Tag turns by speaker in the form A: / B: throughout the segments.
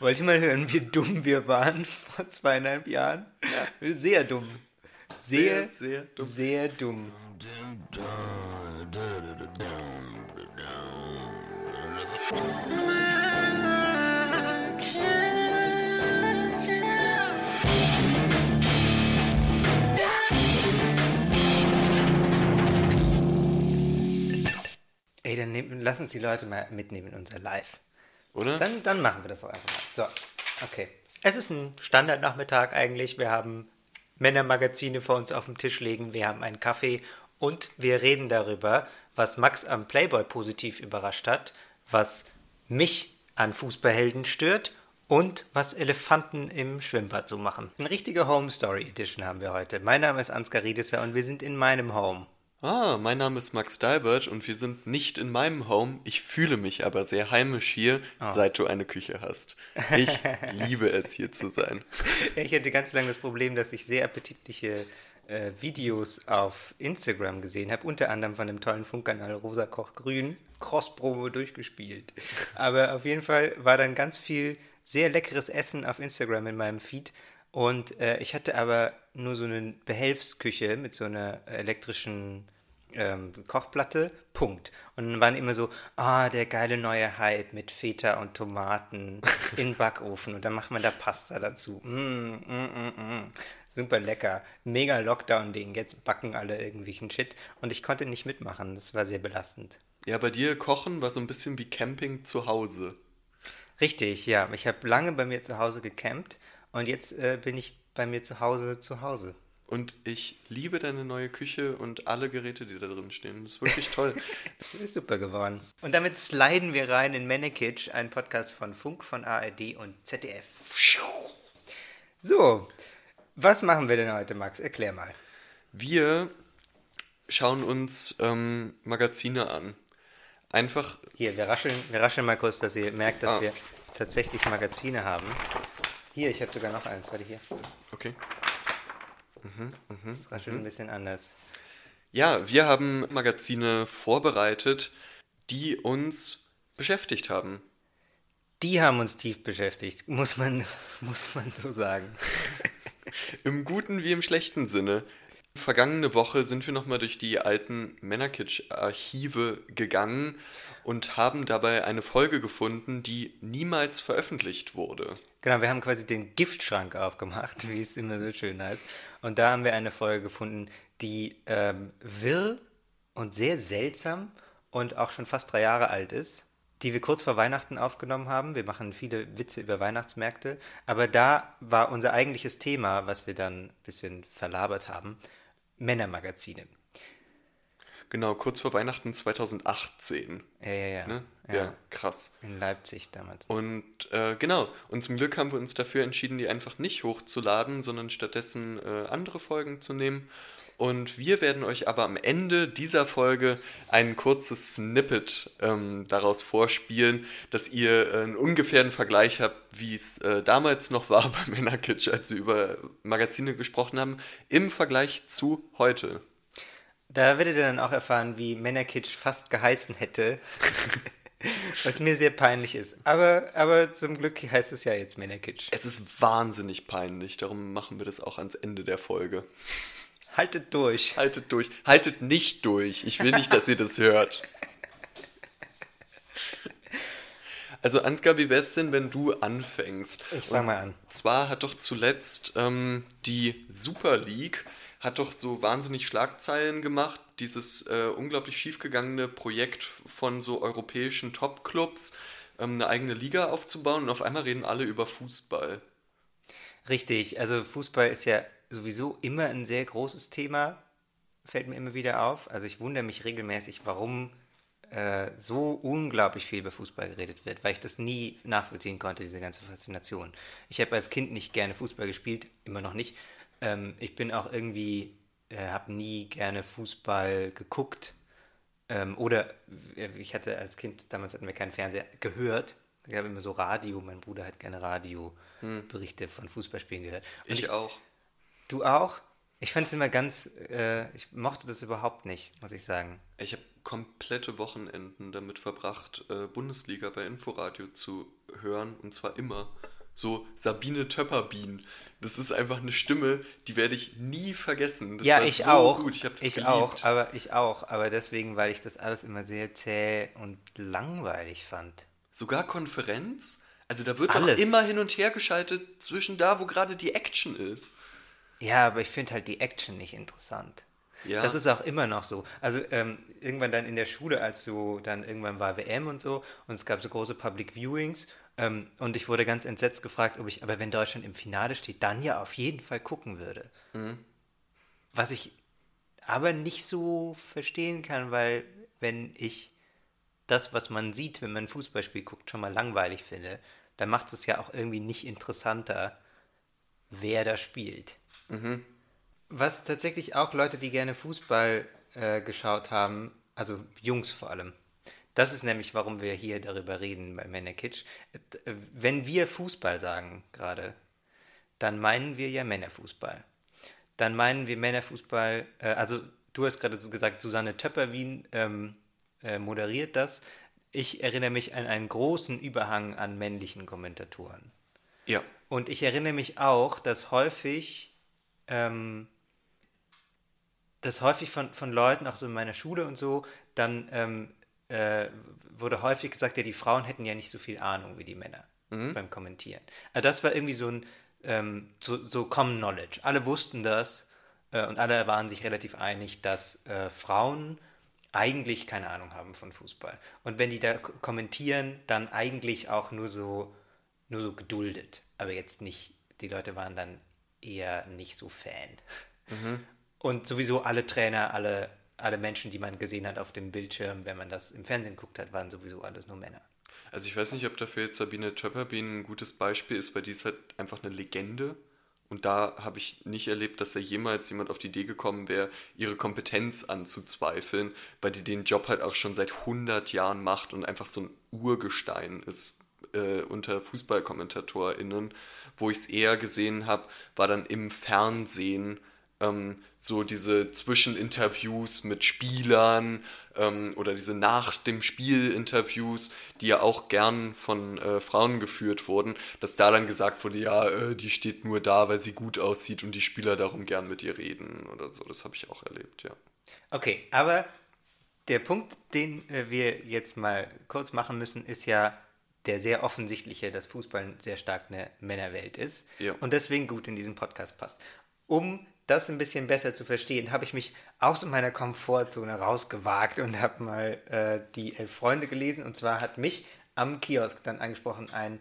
A: Wollt ihr mal hören, wie dumm wir waren vor zweieinhalb Jahren? Ja. Sehr dumm. Sehr, sehr, sehr dumm. Sehr dumm. Ey, dann nehm, lass uns die Leute mal mitnehmen in unser Live.
B: Oder?
A: Dann, dann machen wir das auch einfach mal. So, okay. Es ist ein Standardnachmittag eigentlich. Wir haben Männermagazine vor uns auf dem Tisch liegen. Wir haben einen Kaffee und wir reden darüber, was Max am Playboy positiv überrascht hat, was mich an Fußballhelden stört und was Elefanten im Schwimmbad so machen. Eine richtige Home Story Edition haben wir heute. Mein Name ist Ansgar Riedesser und wir sind in meinem Home.
B: Ah, mein Name ist Max Dalbert und wir sind nicht in meinem Home. Ich fühle mich aber sehr heimisch hier, oh. seit du eine Küche hast. Ich liebe es, hier zu sein.
A: Ich hatte ganz lange das Problem, dass ich sehr appetitliche äh, Videos auf Instagram gesehen habe, unter anderem von dem tollen Funkkanal Rosa Koch Grün, Crossprobe durchgespielt. Aber auf jeden Fall war dann ganz viel sehr leckeres Essen auf Instagram in meinem Feed. Und äh, ich hatte aber nur so eine Behelfsküche mit so einer elektrischen ähm, Kochplatte, Punkt. Und dann waren immer so, ah, der geile neue Hype mit Feta und Tomaten in Backofen und dann macht man da Pasta dazu. Mm, mm, mm, mm. Super lecker. Mega Lockdown-Ding. Jetzt backen alle irgendwelchen Shit. Und ich konnte nicht mitmachen. Das war sehr belastend.
B: Ja, bei dir kochen war so ein bisschen wie Camping zu Hause.
A: Richtig, ja. Ich habe lange bei mir zu Hause gecampt und jetzt äh, bin ich bei mir zu Hause zu Hause.
B: Und ich liebe deine neue Küche und alle Geräte, die da drin stehen. Das ist wirklich toll.
A: ist super geworden. Und damit sliden wir rein in Manekitsch, ein Podcast von Funk, von ARD und ZDF. So, was machen wir denn heute, Max? Erklär mal.
B: Wir schauen uns ähm, Magazine an. Einfach.
A: Hier, wir rascheln, wir rascheln mal kurz, dass ihr merkt, dass ah. wir tatsächlich Magazine haben. Hier, ich habe sogar noch eins. Warte hier.
B: Okay.
A: Mhm, mh, das raschelt mhm. ein bisschen anders.
B: Ja, wir haben Magazine vorbereitet, die uns beschäftigt haben.
A: Die haben uns tief beschäftigt, muss man, muss man so sagen.
B: Im guten wie im schlechten Sinne. Vergangene Woche sind wir nochmal durch die alten Männerkitsch-Archive gegangen und haben dabei eine Folge gefunden, die niemals veröffentlicht wurde.
A: Genau, wir haben quasi den Giftschrank aufgemacht, wie es immer so schön heißt. Und da haben wir eine Folge gefunden, die ähm, wirr und sehr seltsam und auch schon fast drei Jahre alt ist, die wir kurz vor Weihnachten aufgenommen haben. Wir machen viele Witze über Weihnachtsmärkte, aber da war unser eigentliches Thema, was wir dann ein bisschen verlabert haben, Männermagazine.
B: Genau, kurz vor Weihnachten 2018.
A: Ja, ja, ja.
B: Ne? ja. ja. krass.
A: In Leipzig damals.
B: Und äh, genau, und zum Glück haben wir uns dafür entschieden, die einfach nicht hochzuladen, sondern stattdessen äh, andere Folgen zu nehmen. Und wir werden euch aber am Ende dieser Folge ein kurzes Snippet ähm, daraus vorspielen, dass ihr äh, einen ungefähren Vergleich habt, wie es äh, damals noch war bei Männerkitsch, als wir über Magazine gesprochen haben, im Vergleich zu heute.
A: Da werdet ihr dann auch erfahren, wie Männerkitsch fast geheißen hätte. Was mir sehr peinlich ist. Aber, aber zum Glück heißt es ja jetzt Männerkitsch.
B: Es ist wahnsinnig peinlich, darum machen wir das auch ans Ende der Folge.
A: Haltet durch.
B: Haltet durch. Haltet nicht durch. Ich will nicht, dass ihr das hört. Also Ansgar, wie wäre es denn, wenn du anfängst?
A: Ich fange mal an.
B: Zwar hat doch zuletzt ähm, die Super League hat doch so wahnsinnig Schlagzeilen gemacht, dieses äh, unglaublich schiefgegangene Projekt von so europäischen Top-Clubs, ähm, eine eigene Liga aufzubauen und auf einmal reden alle über Fußball.
A: Richtig, also Fußball ist ja sowieso immer ein sehr großes Thema, fällt mir immer wieder auf. Also ich wundere mich regelmäßig, warum äh, so unglaublich viel über Fußball geredet wird, weil ich das nie nachvollziehen konnte, diese ganze Faszination. Ich habe als Kind nicht gerne Fußball gespielt, immer noch nicht, ähm, ich bin auch irgendwie, äh, habe nie gerne Fußball geguckt. Ähm, oder äh, ich hatte als Kind, damals hatten wir keinen Fernseher, gehört. Ich habe immer so Radio, mein Bruder hat gerne Radioberichte hm. von Fußballspielen gehört.
B: Ich, ich, auch.
A: Du auch? Ich fand es immer ganz, äh, ich mochte das überhaupt nicht, muss ich sagen.
B: Ich habe komplette Wochenenden damit verbracht, äh, Bundesliga bei Inforadio zu hören und zwar immer. So Sabine Töpperbien. Das ist einfach eine Stimme, die werde ich nie vergessen. Das
A: ja,
B: war
A: ich
B: so
A: auch.
B: Gut. Ich, das
A: ich
B: geliebt.
A: auch, aber ich auch. Aber deswegen, weil ich das alles immer sehr zäh und langweilig fand.
B: Sogar Konferenz? Also da wird
A: Alles.
B: doch immer hin und her geschaltet zwischen da, wo gerade die Action ist.
A: Ja, aber ich finde halt die Action nicht interessant.
B: Ja.
A: Das ist auch immer noch so. Also ähm, irgendwann dann in der Schule, als so dann irgendwann war WM und so und es gab so große Public Viewings und ich wurde ganz entsetzt gefragt, ob ich, aber wenn Deutschland im Finale steht, dann ja auf jeden Fall gucken würde. Was ich aber nicht so verstehen kann, weil wenn ich das, was man sieht, wenn man ein Fußballspiel guckt, schon mal langweilig finde, dann macht es ja auch irgendwie nicht interessanter, wer da spielt. Was tatsächlich auch Leute, die gerne Fußball äh, geschaut haben, also Jungs vor allem. Das ist nämlich, warum wir hier darüber reden bei Männerkitsch. Wenn wir Fußball sagen gerade, dann meinen wir ja Männerfußball. Dann meinen wir Männerfußball, äh, also du hast gerade gesagt, Susanne Töpperwien ähm, äh, moderiert das. Ich erinnere mich an einen großen Überhang an männlichen Kommentatoren.
B: Ja.
A: Und ich erinnere mich auch, dass häufig, ähm, dass häufig von, von Leuten, auch so in meiner Schule und so, dann ähm, äh, wurde häufig gesagt, ja, die Frauen hätten ja nicht so viel Ahnung wie die Männer beim Kommentieren. Also das war irgendwie so ein ähm, so, so Common Knowledge. Alle wussten das äh, und alle waren sich relativ einig, dass äh, Frauen eigentlich keine Ahnung haben von Fußball. Und wenn die da kommentieren, dann eigentlich auch nur so, nur so geduldet. Aber jetzt nicht, die Leute waren dann eher nicht so Fan. Und sowieso alle Trainer, alle, alle Menschen, die man gesehen hat auf dem Bildschirm, wenn man das im Fernsehen geguckt hat, waren sowieso alles nur Männer.
B: Also ich weiß nicht, ob dafür jetzt Sabine Töpperbien ein gutes Beispiel ist, weil die ist halt einfach eine Legende. Und da habe ich nicht erlebt, dass da jemals jemand auf die Idee gekommen wäre, ihre Kompetenz anzuzweifeln, weil die den Job halt auch schon seit 100 Jahren macht und einfach so ein Urgestein ist äh, unter FußballkommentatorInnen. Wo ich es eher gesehen habe, war dann im Fernsehen ähm, so diese Zwischeninterviews mit Spielern ähm, oder diese nach dem Spiel Interviews, die ja auch gern von äh, Frauen geführt wurden, dass da dann gesagt wurde, ja, äh, die steht nur da, weil sie gut aussieht und die Spieler darum gern mit ihr reden oder so. Das habe ich auch erlebt, ja.
A: Okay, aber der Punkt, den äh, wir jetzt mal kurz machen müssen, ist ja der sehr offensichtliche, dass Fußball sehr stark eine Männerwelt ist
B: Ja.
A: und deswegen gut in diesen Podcast passt. Um das ein bisschen besser zu verstehen, habe ich mich aus meiner Komfortzone rausgewagt und habe mal äh, die Elf Freunde gelesen. Und zwar hat mich am Kiosk dann angesprochen ein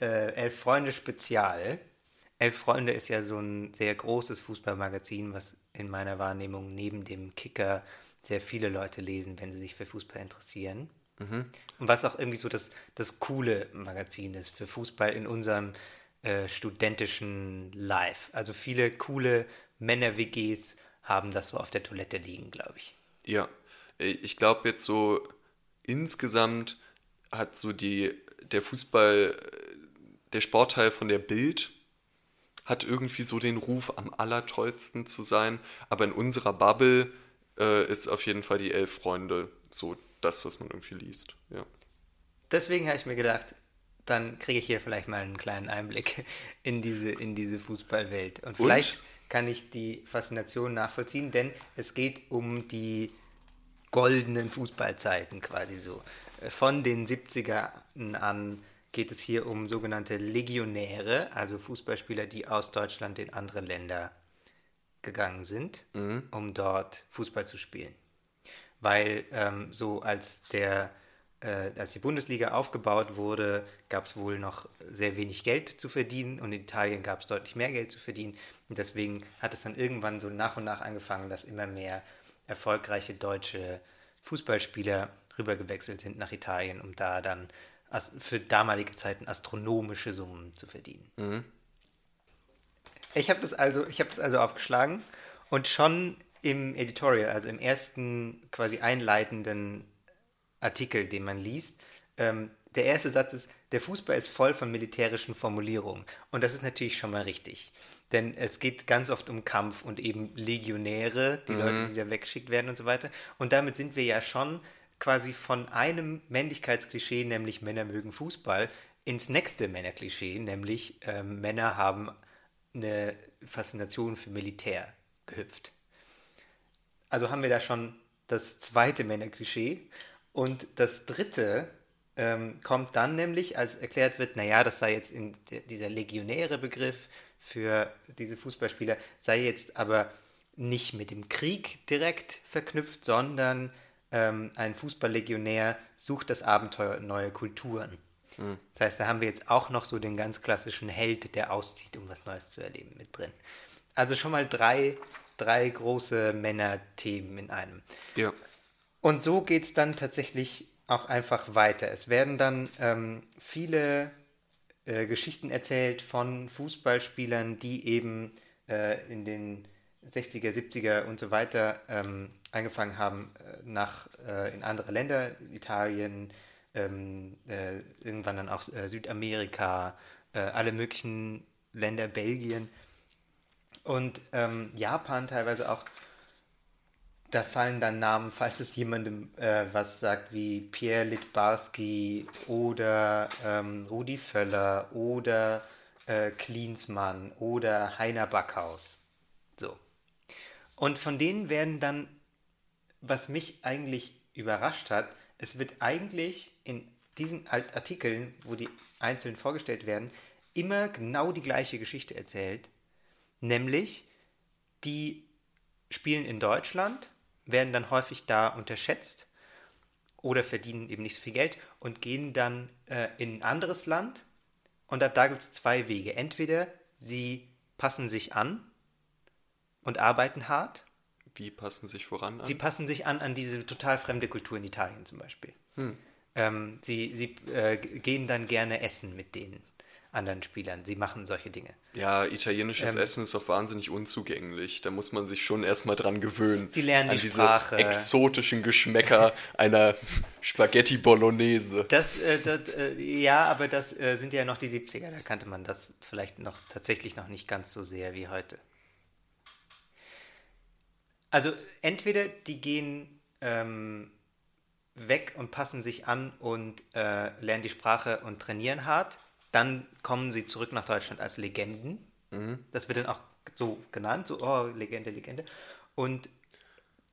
A: äh, Elf Freunde Spezial. Elf Freunde ist ja so ein sehr großes Fußballmagazin, was in meiner Wahrnehmung neben dem Kicker sehr viele Leute lesen, wenn sie sich für Fußball interessieren. Und was auch irgendwie so das, das coole Magazin ist für Fußball in unserem äh, studentischen Life. Also viele coole Männer-WGs haben das so auf der Toilette liegen, glaube ich.
B: Ja, äh, ich glaube jetzt so insgesamt hat so die der Fußball, der Sportteil von der Bild hat irgendwie so den Ruf, am allertollsten zu sein, aber in unserer Bubble äh, ist auf jeden Fall die Elf Freunde so das, was man irgendwie liest. Ja.
A: Deswegen habe ich mir gedacht, dann kriege ich hier vielleicht mal einen kleinen Einblick in diese, in diese Fußballwelt. Und vielleicht kann ich die Faszination nachvollziehen, denn es geht um die goldenen Fußballzeiten quasi so. Äh, Von den 70er an geht es hier um sogenannte Legionäre, also Fußballspieler, die aus Deutschland in andere Länder gegangen sind, um dort Fußball zu spielen. Weil ähm, so als der äh, als die Bundesliga aufgebaut wurde, gab es wohl noch sehr wenig Geld zu verdienen und in Italien gab es deutlich mehr Geld zu verdienen. Und deswegen hat es dann irgendwann so nach und nach angefangen, dass immer mehr erfolgreiche deutsche Fußballspieler rübergewechselt sind nach Italien, um da dann für damalige Zeiten astronomische Summen zu verdienen. Ich habe das also, ich habe das also aufgeschlagen und schon im Editorial, also im ersten quasi einleitenden Artikel, den man liest, ähm, der erste Satz ist, der Fußball ist voll von militärischen Formulierungen. Und das ist natürlich schon mal richtig. Denn es geht ganz oft um Kampf und eben Legionäre, die Leute, die da weggeschickt werden und so weiter. Und damit sind wir ja schon quasi von einem Männlichkeitsklischee, nämlich Männer mögen Fußball, ins nächste Männerklischee, nämlich ähm, Männer haben eine Faszination für Militär gehüpft. Also haben wir da schon das zweite Männerklischee. Und das dritte ähm, kommt dann nämlich, als erklärt wird, naja, das sei jetzt in dieser legionäre Begriff für diese Fußballspieler, sei jetzt aber nicht mit dem Krieg direkt verknüpft, sondern ähm, ein Fußballlegionär sucht das Abenteuer neue Kulturen. Mhm. Das heißt, da haben wir jetzt auch noch so den ganz klassischen Held, der auszieht, um was Neues zu erleben, mit drin. Also schon mal drei, drei große Männerthemen in einem.
B: Ja.
A: Und so geht es dann tatsächlich auch einfach weiter. Es werden dann ähm, viele äh, Geschichten erzählt von Fußballspielern, die eben äh, in den 60er, 70er und so weiter ähm, angefangen haben, äh, nach, äh, in andere Länder, Italien, ähm, äh, irgendwann dann auch äh, Südamerika, alle möglichen Länder, Belgien und ähm, Japan teilweise auch da fallen dann Namen, falls es jemandem äh, was sagt, wie Pierre Litbarski oder ähm, Rudi Völler oder äh, Klinsmann oder Heiner Backhaus. So. Und von denen werden dann, was mich eigentlich überrascht hat, es wird eigentlich in diesen Artikeln, wo die einzeln vorgestellt werden, immer genau die gleiche Geschichte erzählt. Nämlich, die spielen in Deutschland werden dann häufig da unterschätzt oder verdienen eben nicht so viel Geld und gehen dann äh, in ein anderes Land. Und ab da gibt es zwei Wege. Entweder sie passen sich an und arbeiten hart.
B: Wie passen sich voran
A: an? Sie passen sich an an diese total fremde Kultur in Italien zum Beispiel. Hm. Ähm, sie sie äh, gehen dann gerne essen mit denen anderen Spielern. Sie machen solche Dinge.
B: Ja, italienisches ähm, Essen ist auch wahnsinnig unzugänglich. Da muss man sich schon erstmal dran gewöhnen.
A: Sie lernen
B: an
A: die
B: diese
A: Sprache.
B: exotischen Geschmäcker einer Spaghetti Bolognese.
A: Das, äh, das äh, ja, aber das äh, sind ja noch die 70er. Da kannte man das vielleicht noch tatsächlich noch nicht ganz so sehr wie heute. Also entweder die gehen ähm, weg und passen sich an und äh, lernen die Sprache und trainieren hart dann kommen sie zurück nach Deutschland als Legenden. Mhm. Das wird dann auch so genannt, so, oh, Legende, Legende. Und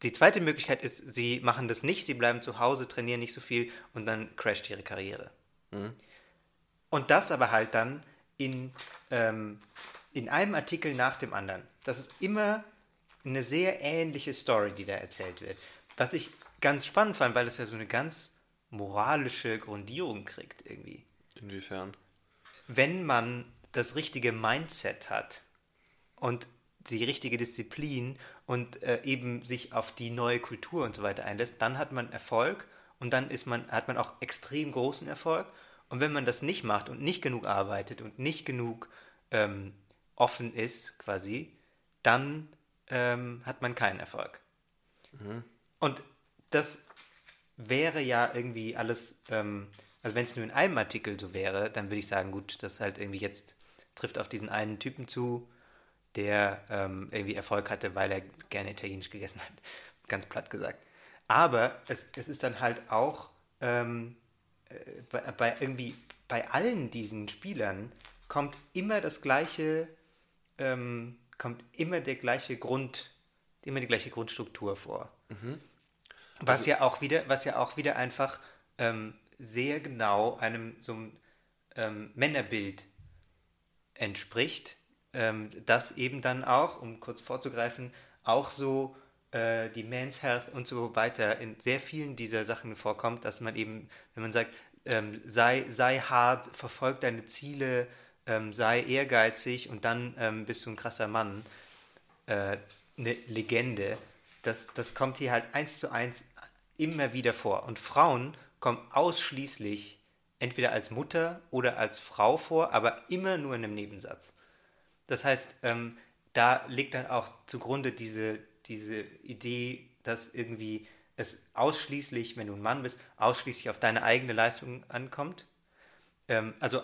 A: die zweite Möglichkeit ist, sie machen das nicht, sie bleiben zu Hause, trainieren nicht so viel und dann crasht ihre Karriere. Mhm. Und das aber halt dann in, ähm, in einem Artikel nach dem anderen. Das ist immer eine sehr ähnliche Story, die da erzählt wird. Was ich ganz spannend fand, weil es ja so eine ganz moralische Grundierung kriegt irgendwie.
B: Inwiefern?
A: Wenn man das richtige Mindset hat und die richtige Disziplin und äh, eben sich auf die neue Kultur und so weiter einlässt, dann hat man Erfolg und dann ist man, hat man auch extrem großen Erfolg. Und wenn man das nicht macht und nicht genug arbeitet und nicht genug ähm, offen ist, quasi, dann ähm, hat man keinen Erfolg. Mhm. Und das wäre ja irgendwie alles ähm, also wenn es nur in einem Artikel so wäre, dann würde ich sagen, gut, das halt irgendwie jetzt trifft auf diesen einen Typen zu, der ähm, irgendwie Erfolg hatte, weil er gerne Italienisch gegessen hat. Ganz platt gesagt. Aber es, es ist dann halt auch ähm, äh, bei, bei, irgendwie bei allen diesen Spielern kommt immer das gleiche, ähm, kommt immer der gleiche Grund, immer die gleiche Grundstruktur vor. Mhm. Was also, ja auch wieder, was ja auch wieder einfach ähm, sehr genau einem so einem ähm, Männerbild entspricht, ähm, das eben dann auch, um kurz vorzugreifen, auch so äh, die Men's Health und so weiter in sehr vielen dieser Sachen vorkommt, dass man eben, wenn man sagt, ähm, sei, sei hart, verfolg deine Ziele, ähm, sei ehrgeizig und dann ähm, bist du ein krasser Mann, äh, eine Legende, das, das kommt hier halt eins zu eins immer wieder vor. Und Frauen kommt ausschließlich entweder als Mutter oder als Frau vor, aber immer nur in einem Nebensatz. Das heißt, ähm, da liegt dann auch zugrunde diese, diese Idee, dass irgendwie es ausschließlich, wenn du ein Mann bist, ausschließlich auf deine eigene Leistung ankommt. Ähm, also,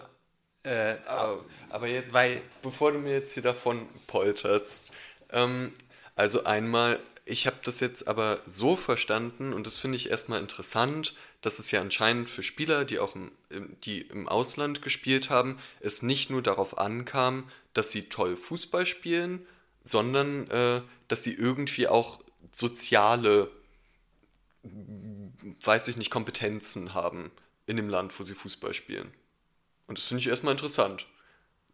B: äh, aber, aber, jetzt, weil, bevor du mir jetzt hier davon polterst, ähm, also einmal, ich habe das jetzt aber so verstanden und das finde ich erstmal interessant, dass es ja anscheinend für Spieler, die auch im, die im Ausland gespielt haben, es nicht nur darauf ankam, dass sie toll Fußball spielen, sondern äh, dass sie irgendwie auch soziale, weiß ich nicht, Kompetenzen haben in dem Land, wo sie Fußball spielen. Und das finde ich erstmal interessant.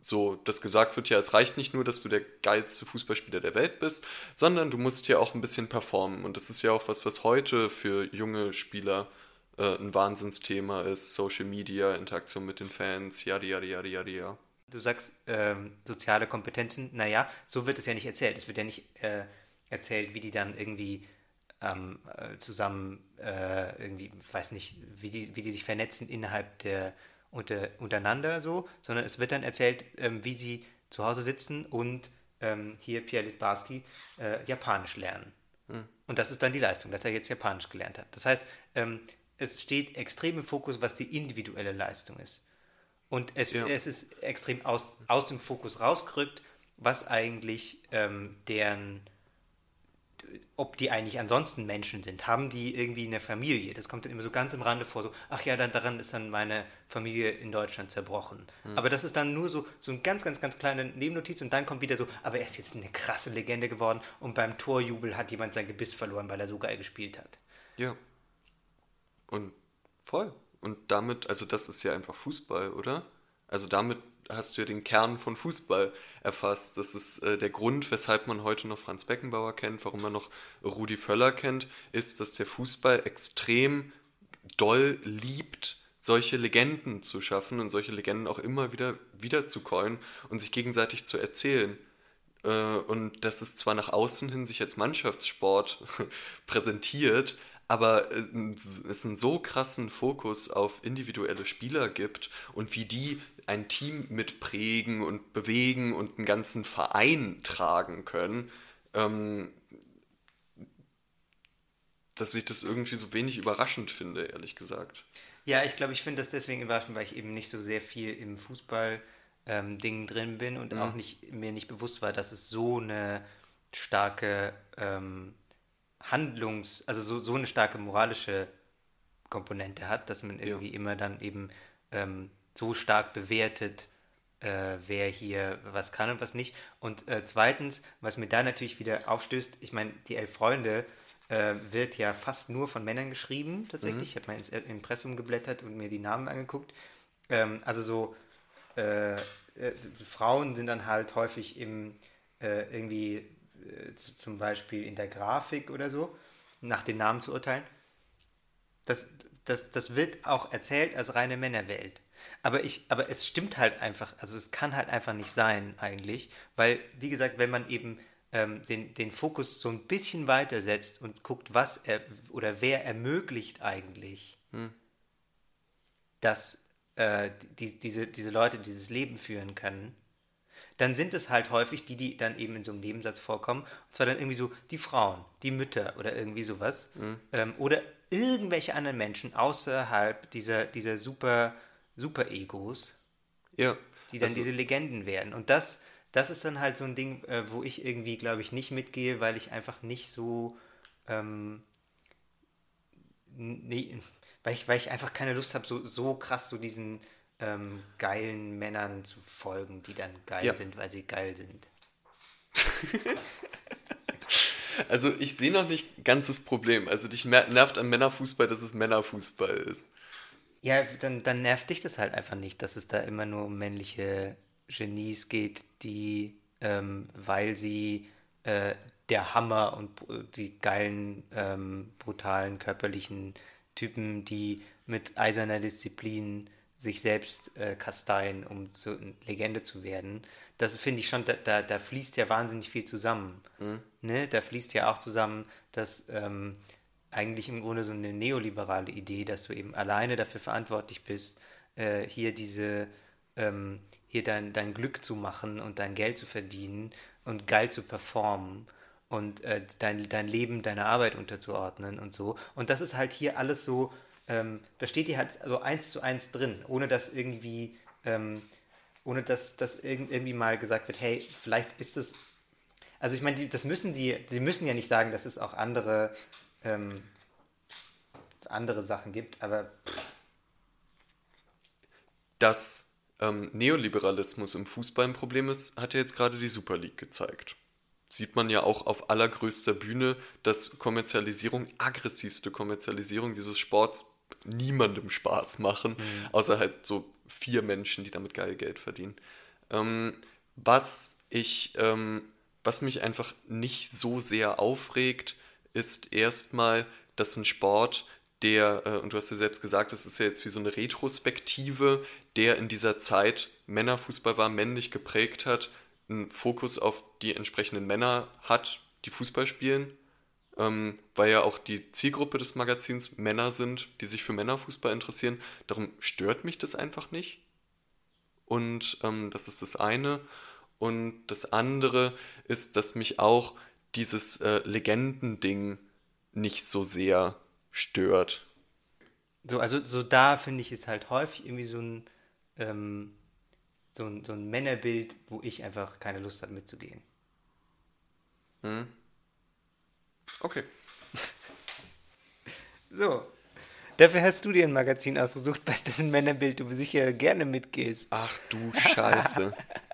B: So, dass gesagt wird, ja, es reicht nicht nur, dass du der geilste Fußballspieler der Welt bist, sondern du musst ja auch ein bisschen performen. Und das ist ja auch was, was heute für junge Spieler äh, ein Wahnsinnsthema ist. Social Media, Interaktion mit den Fans, yada, yada, yada, yada, yada.
A: Du sagst ähm, soziale Kompetenzen, naja, so wird es ja nicht erzählt. Es wird ja nicht äh, erzählt, wie die dann irgendwie ähm, äh, zusammen äh, irgendwie, weiß nicht, wie die, wie die sich vernetzen innerhalb der unter, untereinander so, sondern es wird dann erzählt, ähm, wie sie zu Hause sitzen und ähm, hier Pierre Litbarski äh, Japanisch lernen. Hm. Und das ist dann die Leistung, dass er jetzt Japanisch gelernt hat. Das heißt, ähm, es steht extrem im Fokus, was die individuelle Leistung ist. Und es, ja. es ist extrem aus, aus dem Fokus rausgerückt, was eigentlich ähm, deren ob die eigentlich ansonsten Menschen sind. Haben die irgendwie eine Familie? Das kommt dann immer so ganz im Rande vor, so, ach ja, dann, daran ist dann meine Familie in Deutschland zerbrochen. Mhm. Aber das ist dann nur so, so ein ganz, ganz, ganz kleine Nebennotiz und dann kommt wieder so, aber er ist jetzt eine krasse Legende geworden und beim Torjubel hat jemand sein Gebiss verloren, weil er so geil gespielt hat.
B: Ja. Und voll. Und damit, also das ist ja einfach Fußball, oder? Also damit hast du ja den Kern von Fußball erfasst. Das ist äh, der Grund, weshalb man heute noch Franz Beckenbauer kennt, warum man noch Rudi Völler kennt, ist, dass der Fußball extrem doll liebt, solche Legenden zu schaffen und solche Legenden auch immer wieder wieder zu coin und sich gegenseitig zu erzählen. Äh, und dass es zwar nach außen hin sich als Mannschaftssport präsentiert, aber es einen so krassen Fokus auf individuelle Spieler gibt und wie die ein Team mitprägen und bewegen und einen ganzen Verein tragen können, ähm, dass ich das irgendwie so wenig überraschend finde, ehrlich gesagt.
A: Ja, ich glaube, ich finde das deswegen überraschend, weil ich eben nicht so sehr viel im Fußball ähm, drin bin und mhm. auch nicht, mir nicht bewusst war, dass es so eine starke ähm, Handlungs-, also so, so eine starke moralische Komponente hat, dass man irgendwie ja. immer dann eben ähm, so stark bewertet, äh, wer hier was kann und was nicht. Und äh, zweitens, was mir da natürlich wieder aufstößt, ich meine, die Elf Freunde äh, wird ja fast nur von Männern geschrieben, tatsächlich. Mhm. Ich habe mal ins Impressum geblättert und mir die Namen angeguckt. Ähm, also so, äh, äh, Frauen sind dann halt häufig im äh, irgendwie zum Beispiel in der Grafik oder so, nach den Namen zu urteilen, das, das, das wird auch erzählt als reine Männerwelt. Aber, ich, aber es stimmt halt einfach, also es kann halt einfach nicht sein eigentlich, weil, wie gesagt, wenn man eben ähm, den, den Fokus so ein bisschen weiter setzt und guckt, was er oder wer ermöglicht eigentlich, hm. dass äh, die, diese, diese Leute dieses Leben führen können, dann sind es halt häufig die, die dann eben in so einem Nebensatz vorkommen. Und zwar dann irgendwie so die Frauen, die Mütter oder irgendwie sowas. Mhm. Ähm, oder irgendwelche anderen Menschen außerhalb dieser, dieser super, super Egos,
B: ja,
A: die dann also, diese Legenden werden. Und das, das ist dann halt so ein Ding, äh, wo ich irgendwie, glaube ich, nicht mitgehe, weil ich einfach nicht so. Ähm, nee, weil ich, weil ich einfach keine Lust habe, so, so krass so diesen ähm, geilen Männern zu folgen, die dann geil ja. sind, weil sie geil sind.
B: also ich sehe noch nicht ganz das Problem. Also dich nervt an Männerfußball, dass es Männerfußball ist.
A: Ja, dann, dann nervt dich das halt einfach nicht, dass es da immer nur um männliche Genies geht, die, ähm, weil sie äh, der Hammer und die geilen, ähm, brutalen, körperlichen Typen, die mit eiserner Disziplin sich selbst äh, kasteien, um zu, eine Legende zu werden. Das finde ich schon, da, da, da, fließt ja wahnsinnig viel zusammen. Mhm. Ne? Da fließt ja auch zusammen, dass ähm, eigentlich im Grunde so eine neoliberale Idee, dass du eben alleine dafür verantwortlich bist, äh, hier diese, ähm, hier dein, dein Glück zu machen und dein Geld zu verdienen und geil zu performen und äh, dein, dein Leben deiner Arbeit unterzuordnen und so. Und das ist halt hier alles so ähm, da steht die halt so eins zu eins drin, ohne dass irgendwie, ähm, ohne dass, dass irgendwie mal gesagt wird, hey, vielleicht ist es, also ich meine, das müssen sie, sie müssen ja nicht sagen, dass es auch andere, ähm, andere Sachen gibt, aber pff,
B: Dass ähm, Neoliberalismus im Fußball ein Problem ist, hat ja jetzt gerade die Super League gezeigt. Sieht man ja auch auf allergrößter Bühne, dass Kommerzialisierung, aggressivste Kommerzialisierung dieses Sports niemandem Spaß machen, außer halt so vier Menschen, die damit geil Geld verdienen. Ähm, was ich, ähm, was mich einfach nicht so sehr aufregt, ist erstmal, dass ein Sport, der, äh, und du hast ja selbst gesagt, das ist ja jetzt wie so eine Retrospektive, der in dieser Zeit Männerfußball war, männlich geprägt hat, einen Fokus auf die entsprechenden Männer hat, die Fußball spielen, ähm, weil ja auch die Zielgruppe des Magazins Männer sind, die sich für Männerfußball interessieren. Darum stört mich das einfach nicht. Und ähm, das ist das eine. Und das andere ist, dass mich auch dieses äh, Legendending nicht so sehr stört.
A: so, also so da finde ich es halt häufig irgendwie so ein, ähm, so ein, so ein Männerbild, wo ich einfach keine Lust habe mitzugehen.
B: Okay.
A: So. Dafür hast du dir ein Magazin ausgesucht, bei dessen Männerbild du sicher gerne mitgehst.
B: Ach du Scheiße.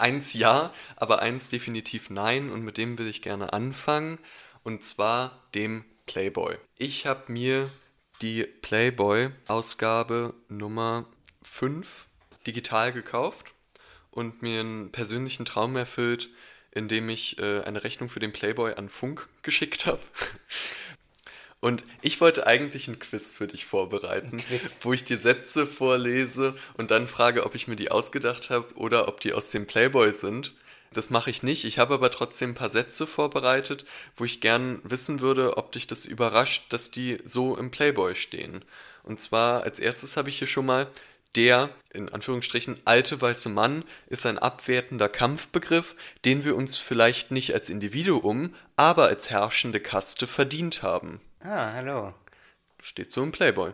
B: eins ja, aber eins definitiv nein und mit dem will ich gerne anfangen und zwar dem Playboy. Ich habe mir die Playboy-Ausgabe Nummer 5 digital gekauft und mir einen persönlichen Traum erfüllt, indem ich äh, eine Rechnung für den Playboy an Funk geschickt habe. Und ich wollte eigentlich ein Quiz für dich vorbereiten, wo ich dir Sätze vorlese und dann frage, ob ich mir die ausgedacht habe oder ob die aus dem Playboy sind. Das mache ich nicht. Ich habe aber trotzdem ein paar Sätze vorbereitet, wo ich gern wissen würde, ob dich das überrascht, dass die so im Playboy stehen. Und zwar als erstes habe ich hier schon mal der, in Anführungsstrichen, alte weiße Mann ist ein abwertender Kampfbegriff, den wir uns vielleicht nicht als Individuum, aber als herrschende Kaste verdient haben.
A: Ah, hallo.
B: Steht so im Playboy.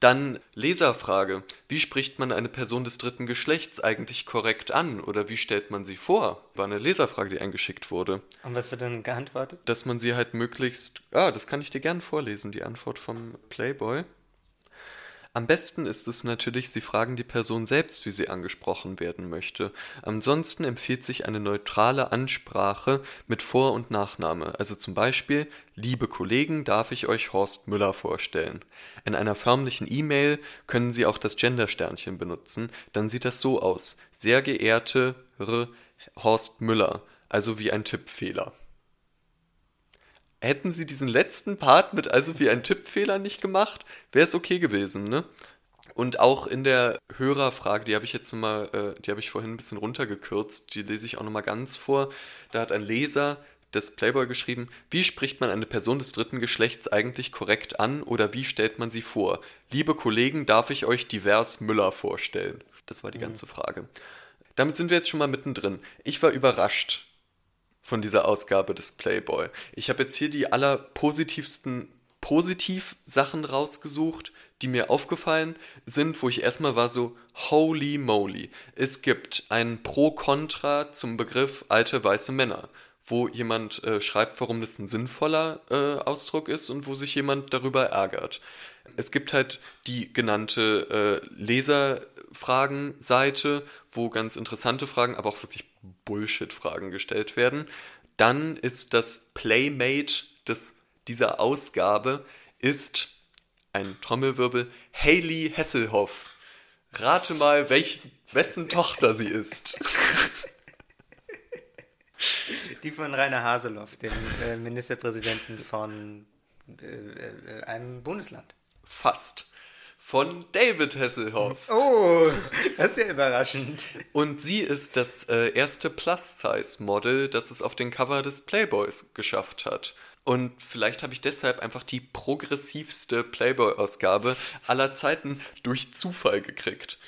B: Dann Leserfrage. Wie spricht man eine Person des dritten Geschlechts eigentlich korrekt an oder wie stellt man sie vor? War eine Leserfrage, die eingeschickt wurde.
A: Und was wird dann geantwortet?
B: Dass man sie halt möglichst. Ah, das kann ich dir gern vorlesen, die Antwort vom Playboy. Am besten ist es natürlich, Sie fragen die Person selbst, wie sie angesprochen werden möchte. Ansonsten empfiehlt sich eine neutrale Ansprache mit Vor- und Nachname. Also zum Beispiel, liebe Kollegen, darf ich euch Horst Müller vorstellen. In einer förmlichen E-Mail können Sie auch das Gendersternchen benutzen. Dann sieht das so aus. Sehr geehrte R. Horst Müller. Also wie ein Tippfehler. Hätten sie diesen letzten Part mit also wie ein Tippfehler nicht gemacht, wäre es okay gewesen, ne? Und auch in der Hörerfrage, die habe ich jetzt mal, äh, die habe ich vorhin ein bisschen runtergekürzt, die lese ich auch nochmal ganz vor. Da hat ein Leser des Playboy geschrieben, wie spricht man eine Person des dritten Geschlechts eigentlich korrekt an oder wie stellt man sie vor? Liebe Kollegen, darf ich euch divers Müller vorstellen? Das war die ganze Frage. Damit sind wir jetzt schon mal mittendrin. Ich war überrascht, von dieser Ausgabe des Playboy. Ich habe jetzt hier die allerpositivsten Positiv-Sachen rausgesucht, die mir aufgefallen sind, wo ich erstmal war so, holy moly. Es gibt ein Pro-Kontra zum Begriff alte weiße Männer, wo jemand äh, schreibt, warum das ein sinnvoller äh, Ausdruck ist und wo sich jemand darüber ärgert. Es gibt halt die genannte äh, Leserfragenseite, wo ganz interessante Fragen, aber auch wirklich Bullshit-Fragen gestellt werden. Dann ist das Playmate des, dieser Ausgabe ist ein Trommelwirbel Hayley Hasselhoff. Rate mal, welch, wessen Tochter sie ist.
A: Die von Rainer Haseloff, dem äh, Ministerpräsidenten von äh, äh, einem Bundesland.
B: Fast. Von David Hasselhoff.
A: Oh, das ist ja überraschend.
B: Und sie ist das äh, erste Plus-Size-Model, das es auf den Cover des Playboys geschafft hat. Und vielleicht habe ich deshalb einfach die progressivste Playboy-Ausgabe aller Zeiten durch Zufall gekriegt.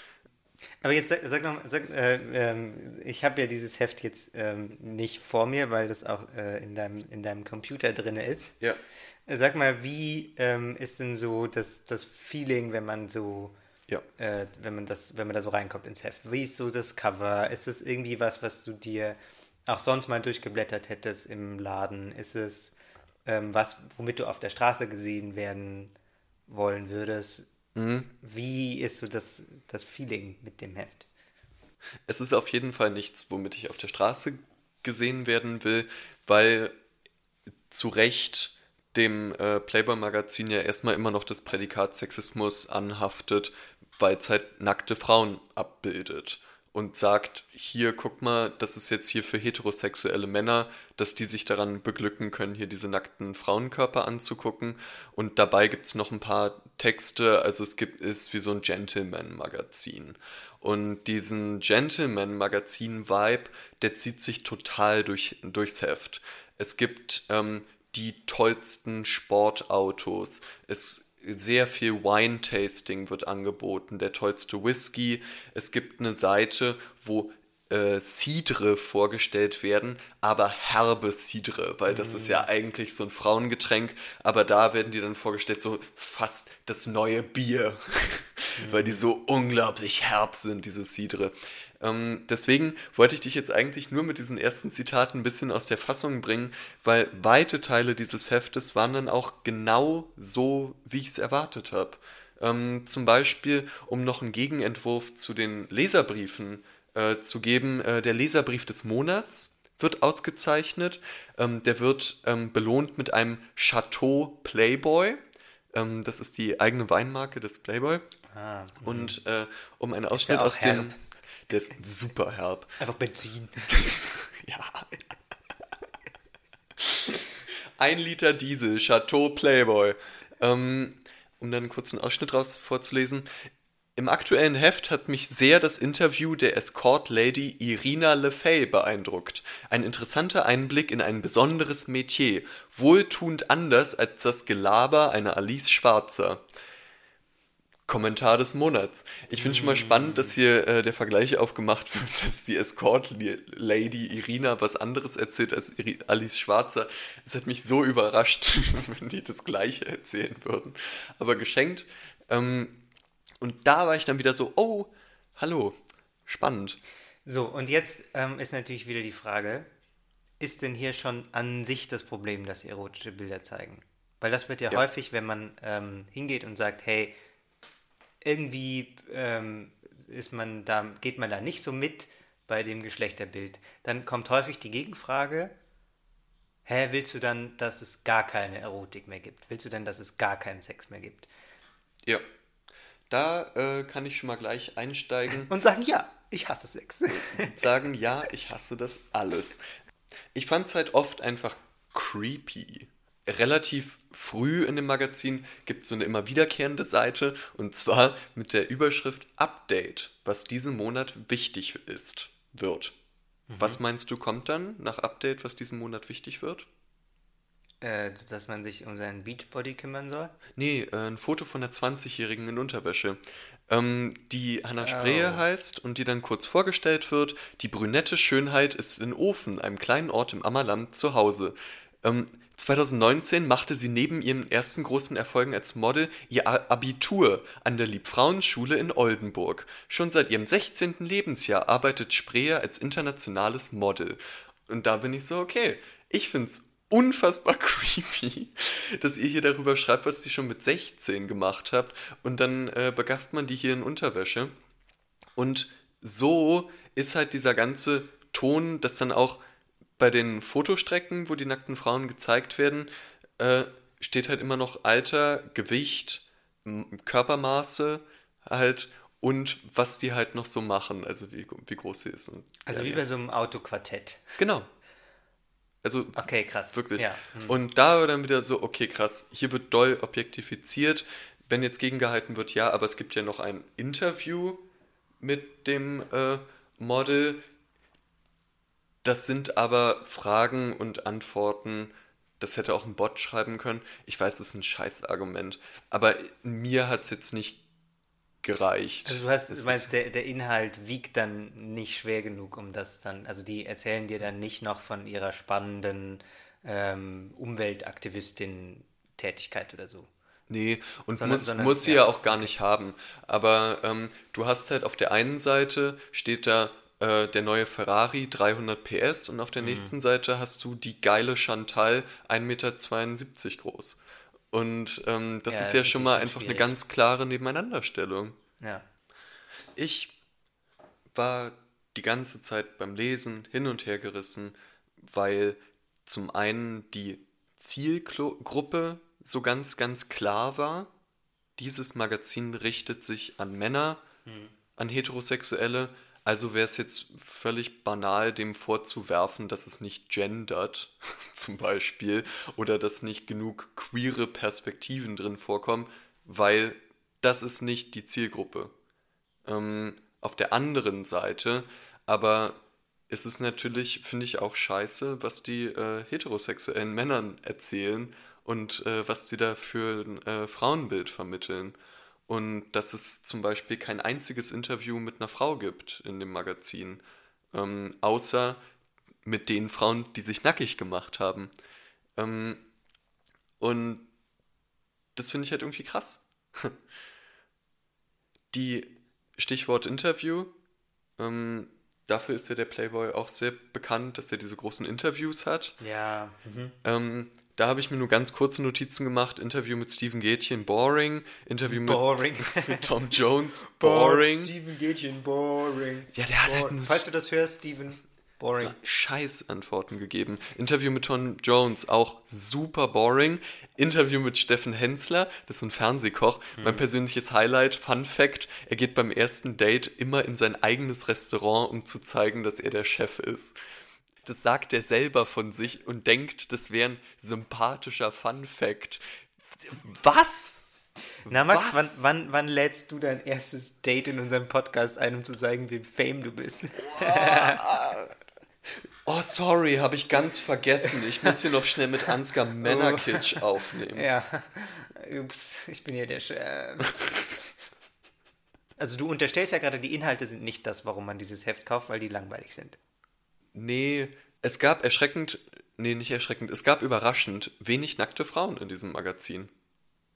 A: Aber jetzt sag, sag noch, sag, äh, ähm, ich habe ja dieses Heft jetzt ähm, nicht vor mir, weil das auch äh, in, deinem, in deinem Computer drin ist.
B: Ja.
A: Äh, Sag mal, wie ähm, ist denn so das, das Feeling, wenn man so,
B: Ja.
A: äh, wenn man das, wenn man da so reinkommt ins Heft? Wie ist so das Cover? Ist es irgendwie was, was du dir auch sonst mal durchgeblättert hättest im Laden? Ist es ähm, was, womit du auf der Straße gesehen werden wollen würdest.
B: Mhm.
A: Wie ist so das, das Feeling mit dem Heft?
B: Es ist auf jeden Fall nichts, womit ich auf der Straße gesehen werden will, weil zu Recht dem äh, Playboy-Magazin ja erstmal immer noch das Prädikat Sexismus anhaftet, weil es halt nackte Frauen abbildet und sagt, hier, guck mal, das ist jetzt hier für heterosexuelle Männer, dass die sich daran beglücken können, hier diese nackten Frauenkörper anzugucken. Und dabei gibt es noch ein paar Texte, also es gibt, ist wie so ein Gentleman-Magazin. Und diesen Gentleman-Magazin-Vibe, der zieht sich total durch, durchs Heft. Es gibt ähm, die tollsten Sportautos. Es sehr viel Wine-Tasting wird angeboten, der tollste Whisky. Es gibt eine Seite, wo äh, Cidre vorgestellt werden, aber herbe Cidre, weil das ist ja eigentlich so ein Frauengetränk, aber da werden die dann vorgestellt, so fast das neue Bier, weil die so unglaublich herb sind, diese Cidre. Ähm, deswegen wollte ich dich jetzt eigentlich nur mit diesen ersten Zitaten ein bisschen aus der Fassung bringen, weil weite Teile dieses Heftes waren dann auch genau so, wie ich es erwartet habe. Ähm, zum Beispiel, um noch einen Gegenentwurf zu den Leserbriefen äh, zu geben, äh, der Leserbrief des Monats wird ausgezeichnet. Ähm, der wird ähm, belohnt mit einem Chateau Playboy. Ähm, das ist die eigene Weinmarke des Playboy.
A: Ah,
B: Und äh, um einen Ausschnitt
A: auch
B: aus dem. Der ist super herb.
A: Einfach Benzin.
B: Ja. Ein Liter Diesel, Chateau Playboy. Ähm, um dann einen kurzen Ausschnitt raus vorzulesen. Im aktuellen Heft hat mich sehr das Interview der Escort-Lady Irina Lefay beeindruckt. Ein interessanter Einblick in ein besonderes Metier, wohltuend anders als das Gelaber einer Alice Schwarzer. Kommentar des Monats. Ich finde schon mal spannend, dass hier äh, der Vergleich aufgemacht wird, dass die Escort-Lady Irina was anderes erzählt als Iri Alice Schwarzer. Es hat mich so überrascht, wenn die das Gleiche erzählen würden. Aber geschenkt. Ähm, und da war ich dann wieder so, oh, hallo, spannend.
A: So, und jetzt ähm, ist natürlich wieder die Frage, ist denn hier schon an sich das Problem, dass erotische Bilder zeigen? Weil das wird ja,
B: Ja.
A: häufig, wenn man ähm, hingeht und sagt, hey, irgendwie ähm, ist man da, geht man da nicht so mit bei dem Geschlechterbild, dann kommt häufig die Gegenfrage, hä, willst du dann, dass es gar keine Erotik mehr gibt? Willst du denn, dass es gar keinen Sex mehr gibt?
B: Ja. Da äh, kann ich schon mal gleich einsteigen.
A: Und sagen, ja, ich hasse Sex.
B: sagen, ja, ich hasse das alles. Ich fand es halt oft einfach creepy. Relativ früh in dem Magazin gibt es so eine immer wiederkehrende Seite und zwar mit der Überschrift Update, was diesen Monat wichtig ist, wird. Was meinst du, kommt dann nach Update, was diesen Monat wichtig wird?
A: äh, dass man sich um seinen Beachbody kümmern soll?
B: Nee, äh, ein Foto von einer 20-Jährigen in Unterwäsche, ähm, die Hannah Spree
A: Oh.
B: heißt und die dann kurz vorgestellt wird. Die brünette Schönheit ist in Ofen, einem kleinen Ort im Ammerland, zu Hause. Ähm, 2019 machte sie neben ihren ersten großen Erfolgen als Model ihr Abitur an der Liebfrauenschule in Oldenburg. Schon seit ihrem 16. Lebensjahr arbeitet Spreer als internationales Model. Und da bin ich so, okay, ich find's unfassbar creepy, dass ihr hier darüber schreibt, was ihr schon mit 16 gemacht habt. Und dann äh, begafft man die hier in Unterwäsche. Und so ist halt dieser ganze Ton, dass dann auch bei den Fotostrecken, wo die nackten Frauen gezeigt werden, äh, steht halt immer noch Alter, Gewicht, Körpermaße halt und was die halt noch so machen, also wie, wie groß sie ist. Und,
A: Also
B: ja,
A: wie
B: ja.
A: bei so einem Autoquartett.
B: Genau. Also
A: Okay, krass.
B: Wirklich.
A: Ja. hm.
B: Und da dann wieder so, okay, krass, hier wird doll objektifiziert. Wenn jetzt gegengehalten wird, ja, aber es gibt ja noch ein Interview mit dem äh, Model. Das sind aber Fragen und Antworten. Das hätte auch ein Bot schreiben können. Ich weiß, das ist ein Scheißargument. Aber mir hat es jetzt nicht gereicht.
A: Also du hast,
B: Das
A: du meinst, der, der Inhalt wiegt dann nicht schwer genug, um das dann, also die erzählen dir dann nicht noch von ihrer spannenden ähm, Umweltaktivistin-Tätigkeit oder so.
B: Nee, und
A: Sondern-
B: muss,
A: sondern-
B: muss sie
A: ja.
B: ja auch gar nicht haben. Aber ähm, du hast halt auf der einen Seite steht da äh, der neue Ferrari 300 PS und auf der nächsten Seite hast du die geile Chantal 1,72 Meter groß. Und ähm, das
A: Ja,
B: ist
A: das
B: ja
A: ist
B: schon mal einfach eine
A: schwierig.
B: ganz klare Nebeneinanderstellung.
A: Ja.
B: Ich war die ganze Zeit beim Lesen hin und her gerissen, weil zum einen die Zielgruppe so ganz, ganz klar war. Dieses Magazin richtet sich an Männer, an Heterosexuelle. Also wäre es jetzt völlig banal, dem vorzuwerfen, dass es nicht gendert, zum Beispiel, oder dass nicht genug queere Perspektiven drin vorkommen, weil das ist nicht die Zielgruppe. Ähm, auf der anderen Seite, aber es ist natürlich, finde ich, auch scheiße, was die äh, heterosexuellen Männern erzählen und äh, was sie da für ein äh, Frauenbild vermitteln. Und dass es zum Beispiel kein einziges Interview mit einer Frau gibt in dem Magazin, ähm, außer mit den Frauen, die sich nackig gemacht haben. Ähm, und das finde ich halt irgendwie krass. Die Stichwort Interview, ähm, dafür ist ja der Playboy auch sehr bekannt, dass er diese großen Interviews hat.
A: Ja. Mhm.
B: Ähm, da habe ich mir nur ganz kurze Notizen gemacht. Interview mit Steven Gätchen, boring. Interview mit,
A: Boring.
B: mit Tom Jones, boring.
A: Steven Gätchen, boring.
B: Ja, der hat halt nur
A: Falls du das hörst, Steven, boring.
B: so Scheiß-Antworten gegeben. Interview mit Tom Jones, auch super boring. Interview mit Steffen Hensler, das ist so ein Fernsehkoch. Mein persönliches Highlight, Fun Fact, er geht beim ersten Date immer in sein eigenes Restaurant, um zu zeigen, dass er der Chef ist. Das sagt er selber von sich und denkt, das wäre ein sympathischer Fun Fact. Was?
A: Na Max, wann, wann, wann lädst du dein erstes Date in unserem Podcast ein, um zu sagen, wie fame du bist?
B: Oh, sorry, habe ich ganz vergessen. Ich muss hier noch schnell mit Ansgar Männerkitsch aufnehmen.
A: ja. Ups, ich bin ja der Chef. Also du unterstellst ja gerade, die Inhalte sind nicht das, warum man dieses Heft kauft, weil die langweilig sind.
B: Nee, es gab erschreckend, nee, nicht erschreckend, es gab überraschend wenig nackte Frauen in diesem Magazin.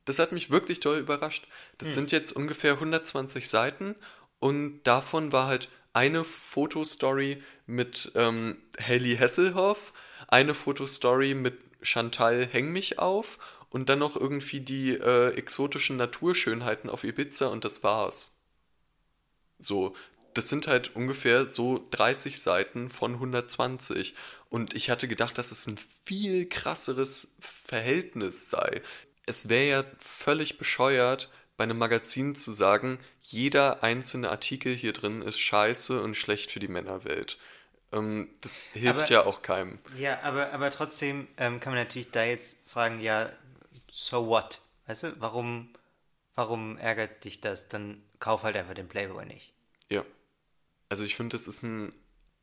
B: Das hat mich wirklich toll überrascht. Das sind jetzt ungefähr 120 Seiten und davon war halt eine Fotostory mit ähm, Helly Hesselhoff, eine Fotostory mit Chantal Häng mich auf und dann noch irgendwie die äh, exotischen Naturschönheiten auf Ibiza und das war's. So, das sind halt ungefähr so 30 Seiten von 120. Und ich hatte gedacht, dass es ein viel krasseres Verhältnis sei. Es wäre ja völlig bescheuert, bei einem Magazin zu sagen, jeder einzelne Artikel hier drin ist scheiße und schlecht für die Männerwelt. Ähm, das hilft
A: Aber-
B: ja auch keinem.
A: Ja, aber, aber trotzdem ähm, kann man natürlich da jetzt fragen, ja, so what? Weißt du, warum, warum ärgert dich das? Dann kauf halt einfach den Playboy nicht.
B: Also ich finde, das ist ein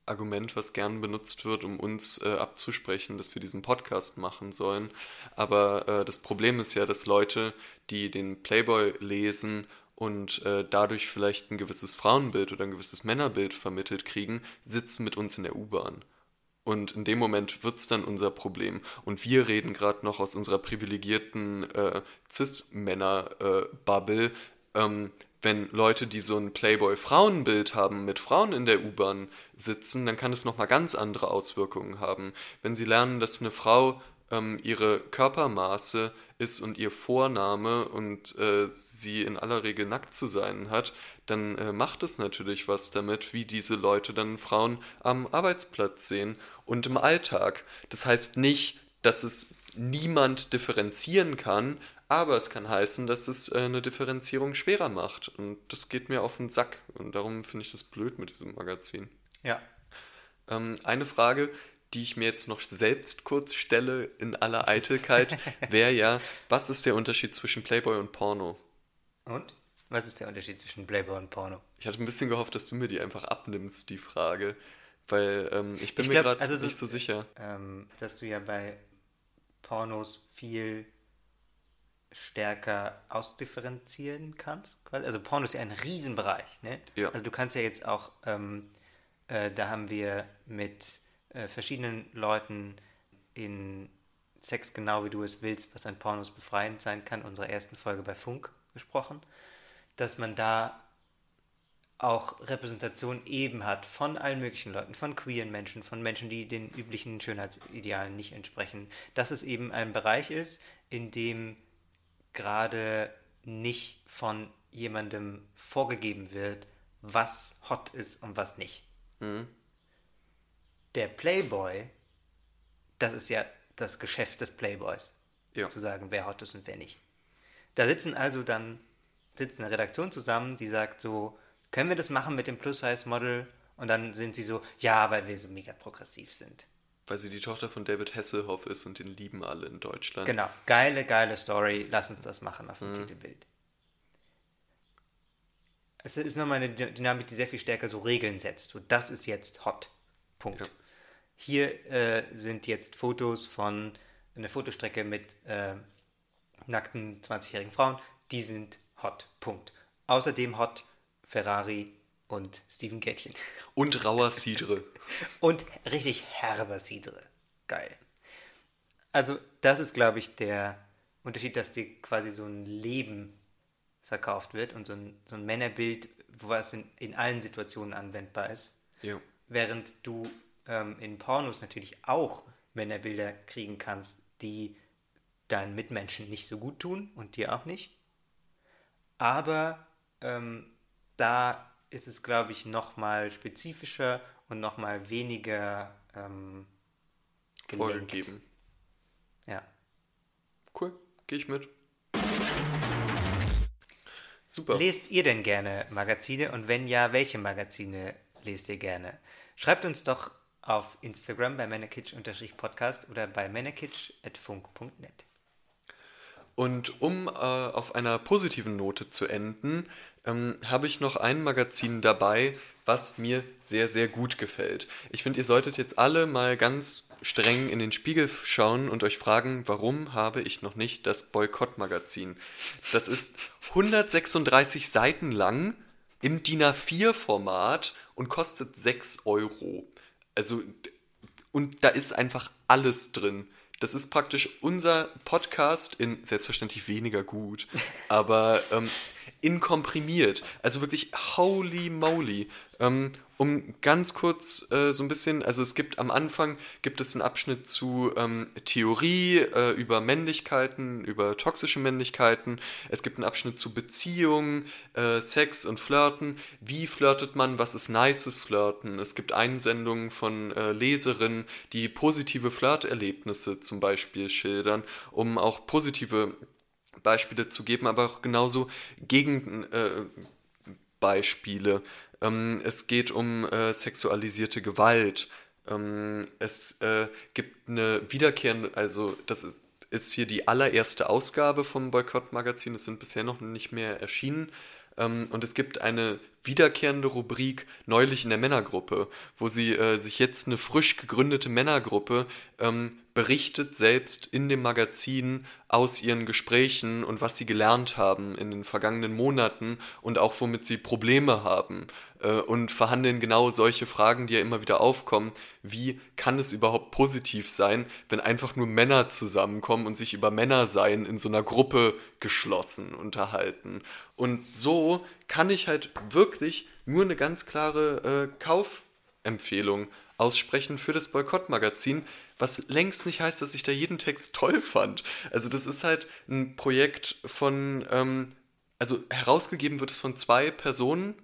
B: Argument, was gern benutzt wird, um uns äh, abzusprechen, dass wir diesen Podcast machen sollen. Aber äh, das Problem ist ja, dass Leute, die den Playboy lesen und äh, dadurch vielleicht ein gewisses Frauenbild oder ein gewisses Männerbild vermittelt kriegen, sitzen mit uns in der U-Bahn. Und in dem Moment wird es dann unser Problem. Und wir reden gerade noch aus unserer privilegierten äh, Cis-Männer-Bubble. ähm, wenn Leute, die so ein Playboy-Frauenbild haben, mit Frauen in der U-Bahn sitzen, dann kann es nochmal ganz andere Auswirkungen haben. Wenn sie lernen, dass eine Frau ähm, ihre Körpermaße ist und ihr Vorname und äh, sie in aller Regel nackt zu sein hat, dann äh, macht es natürlich was damit, wie diese Leute dann Frauen am Arbeitsplatz sehen und im Alltag. Das heißt nicht, dass es niemand differenzieren kann, aber es kann heißen, dass es äh, eine Differenzierung schwerer macht. Und das geht mir auf den Sack. Und darum finde ich das blöd mit diesem Magazin.
A: Ja.
B: Ähm, eine Frage, die ich mir jetzt noch selbst kurz stelle in aller Eitelkeit, wäre ja, was ist der Unterschied zwischen Playboy und Porno?
A: Und? Was ist der Unterschied zwischen Playboy und Porno?
B: Ich hatte ein bisschen gehofft, dass du mir die einfach abnimmst, die Frage. Weil ähm, ich bin
A: Ich
B: mir
A: glaub,
B: gerade
A: also so-
B: nicht so sicher.
A: Ähm, dass du ja bei Pornos viel stärker ausdifferenzieren kannst. Also Porno ist ja ein Riesenbereich. Ne?
B: Ja.
A: Also du kannst ja jetzt auch, ähm, äh, da haben wir mit äh, verschiedenen Leuten in Sex genau wie du es willst, was an Pornos befreiend sein kann, unserer ersten Folge bei Funk gesprochen, dass man da auch Repräsentation eben hat von allen möglichen Leuten, von queeren Menschen, von Menschen, die den üblichen Schönheitsidealen nicht entsprechen, dass es eben ein Bereich ist, in dem gerade nicht von jemandem vorgegeben wird, was hot ist und was nicht.
B: Mhm.
A: Der Playboy, das ist ja das Geschäft des Playboys,
B: Ja.
A: zu sagen, wer hot ist und wer nicht. Da sitzen also dann sitzt eine Redaktion zusammen, die sagt so, können wir das machen mit dem Plus-Size-Model? Und dann sind sie so, ja, weil wir so mega progressiv sind.
B: Weil sie die Tochter von David Hasselhoff ist und den lieben alle in Deutschland.
A: Genau, geile, geile Story, lass uns das machen auf dem Titelbild. Es ist nochmal eine Dy- Dynamik, die sehr viel stärker so Regeln setzt. So, das ist jetzt hot. Punkt.
B: Ja.
A: Hier äh, sind jetzt Fotos von einer Fotostrecke mit äh, nackten 20-jährigen Frauen. Die sind hot. Punkt. Außerdem hot Ferrari und Steven Gätchen.
B: Und rauer Cidre.
A: Und richtig herber Cidre. Geil. Also, das ist, glaube ich, der Unterschied, dass dir quasi so ein Leben verkauft wird und so ein, so ein Männerbild, was in, in allen Situationen anwendbar ist.
B: Ja.
A: Während du ähm, in Pornos natürlich auch Männerbilder kriegen kannst, die deinen Mitmenschen nicht so gut tun und dir auch nicht. Aber ähm, da ist es, glaube ich, nochmal spezifischer und nochmal weniger ähm, gelenkt.
B: Vorgegeben.
A: Ja.
B: Cool, gehe ich mit. Super.
A: Lest ihr denn gerne Magazine und wenn ja, welche Magazine lest ihr gerne? Schreibt uns doch auf Instagram bei männerkitsch-podcast oder bei männerkitsch.funk.net.
B: Und um äh, auf einer positiven Note zu enden, ähm, habe ich noch ein Magazin dabei, was mir sehr, sehr gut gefällt. Ich finde, ihr solltet jetzt alle mal ganz streng in den Spiegel schauen und euch fragen, warum habe ich noch nicht das Boykott-Magazin? Das ist 136 Seiten lang im DIN A4-Format und kostet 6 Euro. Also, und da ist einfach alles drin. Das ist praktisch unser Podcast in selbstverständlich weniger gut, aber ähm, in komprimiert. Also wirklich holy moly. Ähm, um ganz kurz äh, so ein bisschen, also es gibt am Anfang gibt es einen Abschnitt zu ähm, Theorie äh, über Männlichkeiten, über toxische Männlichkeiten. Es gibt einen Abschnitt zu Beziehungen, äh, Sex und Flirten. Wie flirtet man? Was ist nices Flirten? Es gibt Einsendungen von äh, Leserinnen, die positive Flirterlebnisse zum Beispiel schildern, um auch positive Beispiele zu geben, aber auch genauso Gegenbeispiele. Äh, Beispiele. Ähm, es geht um äh, sexualisierte Gewalt. Ähm, es äh, gibt eine wiederkehrende, also das ist, ist hier die allererste Ausgabe vom Boykott-Magazin. Es sind bisher noch nicht mehr erschienen. Ähm, und es gibt eine wiederkehrende Rubrik neulich in der Männergruppe, wo sie äh, sich jetzt eine frisch gegründete Männergruppe ähm, berichtet selbst in dem Magazin aus ihren Gesprächen und was sie gelernt haben in den vergangenen Monaten und auch womit sie Probleme haben äh, und verhandeln genau solche Fragen, die ja immer wieder aufkommen. Wie kann es überhaupt positiv sein, wenn einfach nur Männer zusammenkommen und sich über Männersein in so einer Gruppe geschlossen unterhalten? Und so kann ich halt wirklich nur eine ganz klare äh, Kaufempfehlung aussprechen für das Boykott-Magazin, was längst nicht heißt, dass ich da jeden Text toll fand. Also das ist halt ein Projekt von, ähm, also herausgegeben wird es von zwei Personen,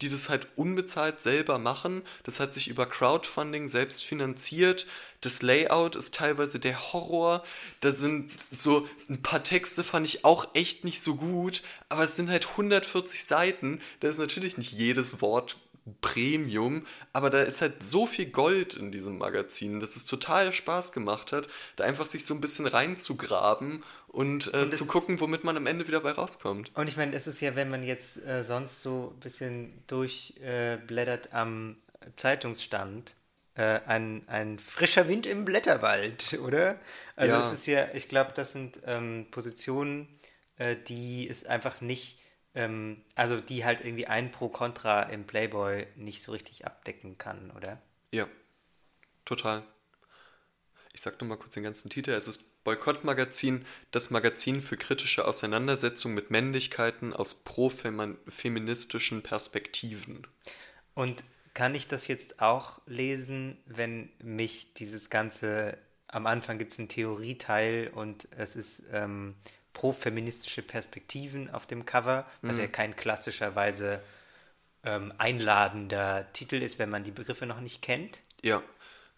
B: die das halt unbezahlt selber machen. Das hat sich über Crowdfunding selbst finanziert. Das Layout ist teilweise der Horror. Da sind so ein paar Texte, fand ich auch echt nicht so gut. Aber es sind halt 140 Seiten. Da ist natürlich nicht jedes Wort Premium, aber da ist halt so viel Gold in diesem Magazin, dass es total Spaß gemacht hat, da einfach sich so ein bisschen reinzugraben und, äh,
A: Und
B: zu gucken, womit man am Ende wieder bei rauskommt.
A: Und ich meine, es ist ja, wenn man jetzt äh, sonst so ein bisschen durchblättert am Zeitungsstand, äh, ein, ein frischer Wind im Blätterwald, oder? Also
B: Ja.
A: es ist ja, ich glaube, das sind ähm, Positionen, äh, die es einfach nicht, ähm, also die halt irgendwie ein Pro Contra im Playboy nicht so richtig abdecken kann, oder?
B: Ja, total. Ich sag noch mal kurz den ganzen Titel. Es ist Boykottmagazin, das Magazin für kritische Auseinandersetzung mit Männlichkeiten aus pro-feministischen Perspektiven.
A: Und kann ich das jetzt auch lesen, wenn mich dieses ganze, am Anfang gibt es einen Theorieteil und es ist ähm, pro-feministische Perspektiven auf dem Cover, was
B: Mhm.
A: ja kein klassischerweise ähm, einladender Titel ist, wenn man die Begriffe noch nicht kennt.
B: Ja,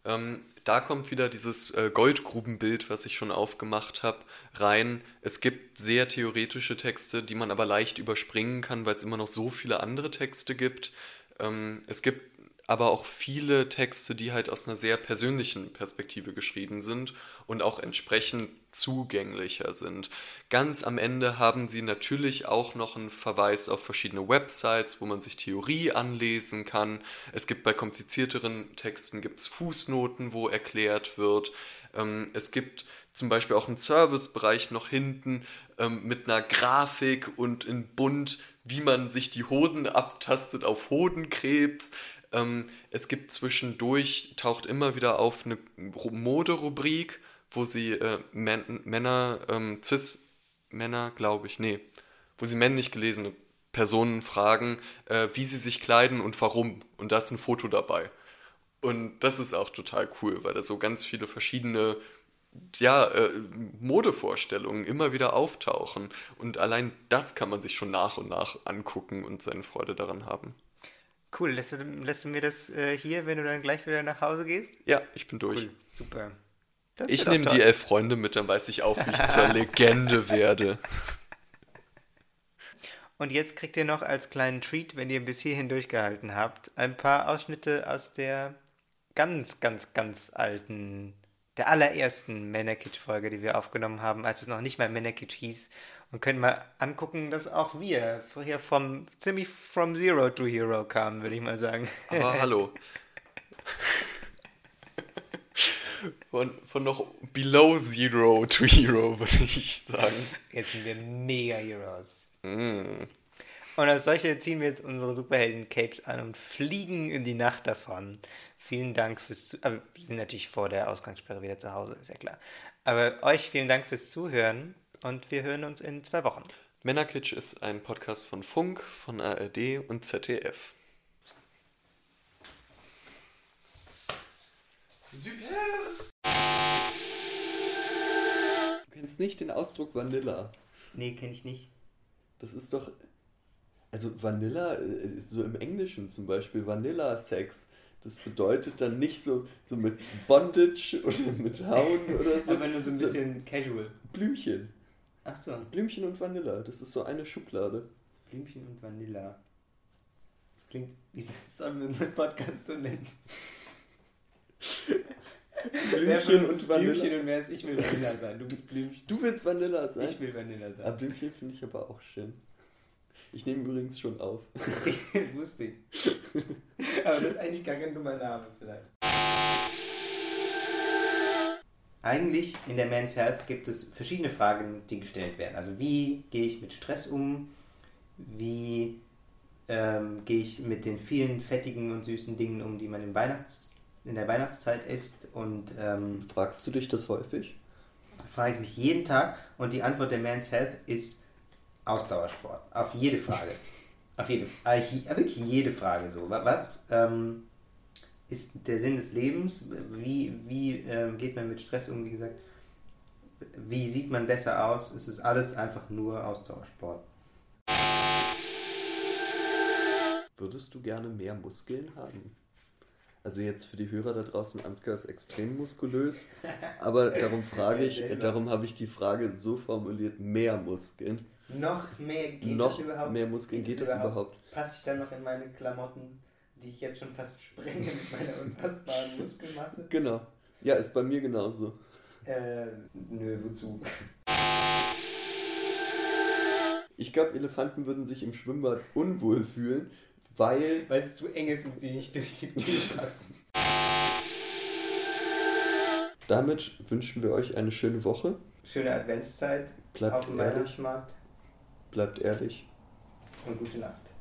B: ähm, da kommt wieder dieses äh, Goldgrubenbild, was ich schon aufgemacht habe, rein. Es gibt sehr theoretische Texte, die man aber leicht überspringen kann, weil es immer noch so viele andere Texte gibt. Ähm, es gibt aber auch viele Texte, die halt aus einer sehr persönlichen Perspektive geschrieben sind und auch entsprechend zugänglicher sind. Ganz am Ende haben sie natürlich auch noch einen Verweis auf verschiedene Websites, wo man sich Theorie anlesen kann. Es gibt bei komplizierteren Texten gibt's Fußnoten, wo erklärt wird. Ähm, es gibt zum Beispiel auch einen Servicebereich noch hinten ähm, mit einer Grafik und in bunt, wie man sich die Hoden abtastet auf Hodenkrebs. Ähm, es gibt zwischendurch, taucht immer wieder auf eine Ru- Moderubrik, wo sie äh, Män Männer, ähm, Cis-Männer, glaube ich, nee, wo sie männlich gelesene Personen fragen, äh, wie sie sich kleiden und warum. Und da ist ein Foto dabei. Und das ist auch total cool, weil da so ganz viele verschiedene ja, äh, Modevorstellungen immer wieder auftauchen. Und allein das kann man sich schon nach und nach angucken und seine Freude daran haben.
A: Cool, lässt du, lässt du mir das äh, hier, wenn du dann gleich wieder nach Hause gehst?
B: Ja, ich bin durch.
A: Cool, super. Das
B: Ich nehme die elf Freunde mit, dann weiß ich auch, wie ich zur Legende werde.
A: Und jetzt kriegt ihr noch als kleinen Treat, wenn ihr bis hierhin durchgehalten habt, ein paar Ausschnitte aus der ganz, ganz, ganz alten, der allerersten Männerkit-Folge, die wir aufgenommen haben, als es noch nicht mal Männerkit hieß. Und können mal angucken, dass auch wir hier vom, ziemlich from Zero to Hero kamen, würde ich mal sagen.
B: Aber hallo. Von, von noch below zero to hero, würde ich sagen.
A: Jetzt sind wir mega Heroes.
B: Mm.
A: Und als solche ziehen wir jetzt unsere Superhelden-Capes an und fliegen in die Nacht davon. Vielen Dank fürs Zu Aber wir sind natürlich vor der Ausgangssperre wieder zu Hause, ist ja klar. Aber euch vielen Dank fürs Zuhören und wir hören uns in zwei Wochen.
B: Männerkitsch ist ein Podcast von Funk, von ARD und ZDF. Du kennst nicht den Ausdruck Vanilla.
A: Nee, kenne ich nicht.
B: Das ist doch. Also Vanilla, äh, so im Englischen zum Beispiel, Vanilla-Sex, das bedeutet dann nicht so, so mit Bondage oder mit Hauen oder so.
A: Aber nur so ein bisschen casual.
B: Blümchen.
A: Ach so,
B: Blümchen und Vanilla, das ist so eine Schublade.
A: Blümchen und Vanilla. Das klingt, wie sollen wir unseren Podcast so nennen?
B: Blümchen
A: uns
B: und Vanilla.
A: Blümchen und wer ist ich will Vanilla sein? Du bist Blümchen.
B: Du willst Vanilla sein?
A: Ich will Vanilla sein.
B: Ah, Blümchen finde ich aber auch schön. Ich nehme übrigens schon auf.
A: Wusste ich. Aber das ist eigentlich gar kein dummer Name vielleicht. Eigentlich in der Men's Health gibt es verschiedene Fragen, die gestellt werden. Also wie gehe ich mit Stress um? Wie ähm, gehe ich mit den vielen fettigen und süßen Dingen um, die man im Weihnachts in der Weihnachtszeit isst? Und ähm,
B: Fragst du dich das häufig?
A: frage ich mich jeden Tag und die Antwort der Men's Health ist Ausdauersport. Auf jede Frage. Auf jede, äh, wirklich jede Frage so. Wa- Was ähm, ist der Sinn des Lebens? Wie, wie ähm, geht man mit Stress um? Wie gesagt, wie sieht man besser aus? Es ist alles einfach nur Ausdauersport.
B: Würdest du gerne mehr Muskeln haben? Also jetzt für die Hörer da draußen, Ansgar ist extrem muskulös, aber darum frage ich, darum habe ich die Frage so formuliert, mehr Muskeln.
A: Noch mehr geht
B: Noch
A: das überhaupt?
B: mehr Muskeln, geht das überhaupt?
A: Passe ich dann noch in meine Klamotten, die ich jetzt schon fast sprenge mit meiner unfassbaren Muskelmasse?
B: Genau. Ja, ist bei mir genauso.
A: Äh, nö, wozu?
B: Ich glaube, Elefanten würden sich im Schwimmbad unwohl fühlen, weil
A: Weil es zu eng ist und sie nicht durch die Tür passen.
B: damit wünschen wir euch eine schöne Woche.
A: Schöne Adventszeit
B: Bleibt
A: auf dem
B: ehrlich,
A: Weihnachtsmarkt
B: bleibt ehrlich.
A: und gute Nacht.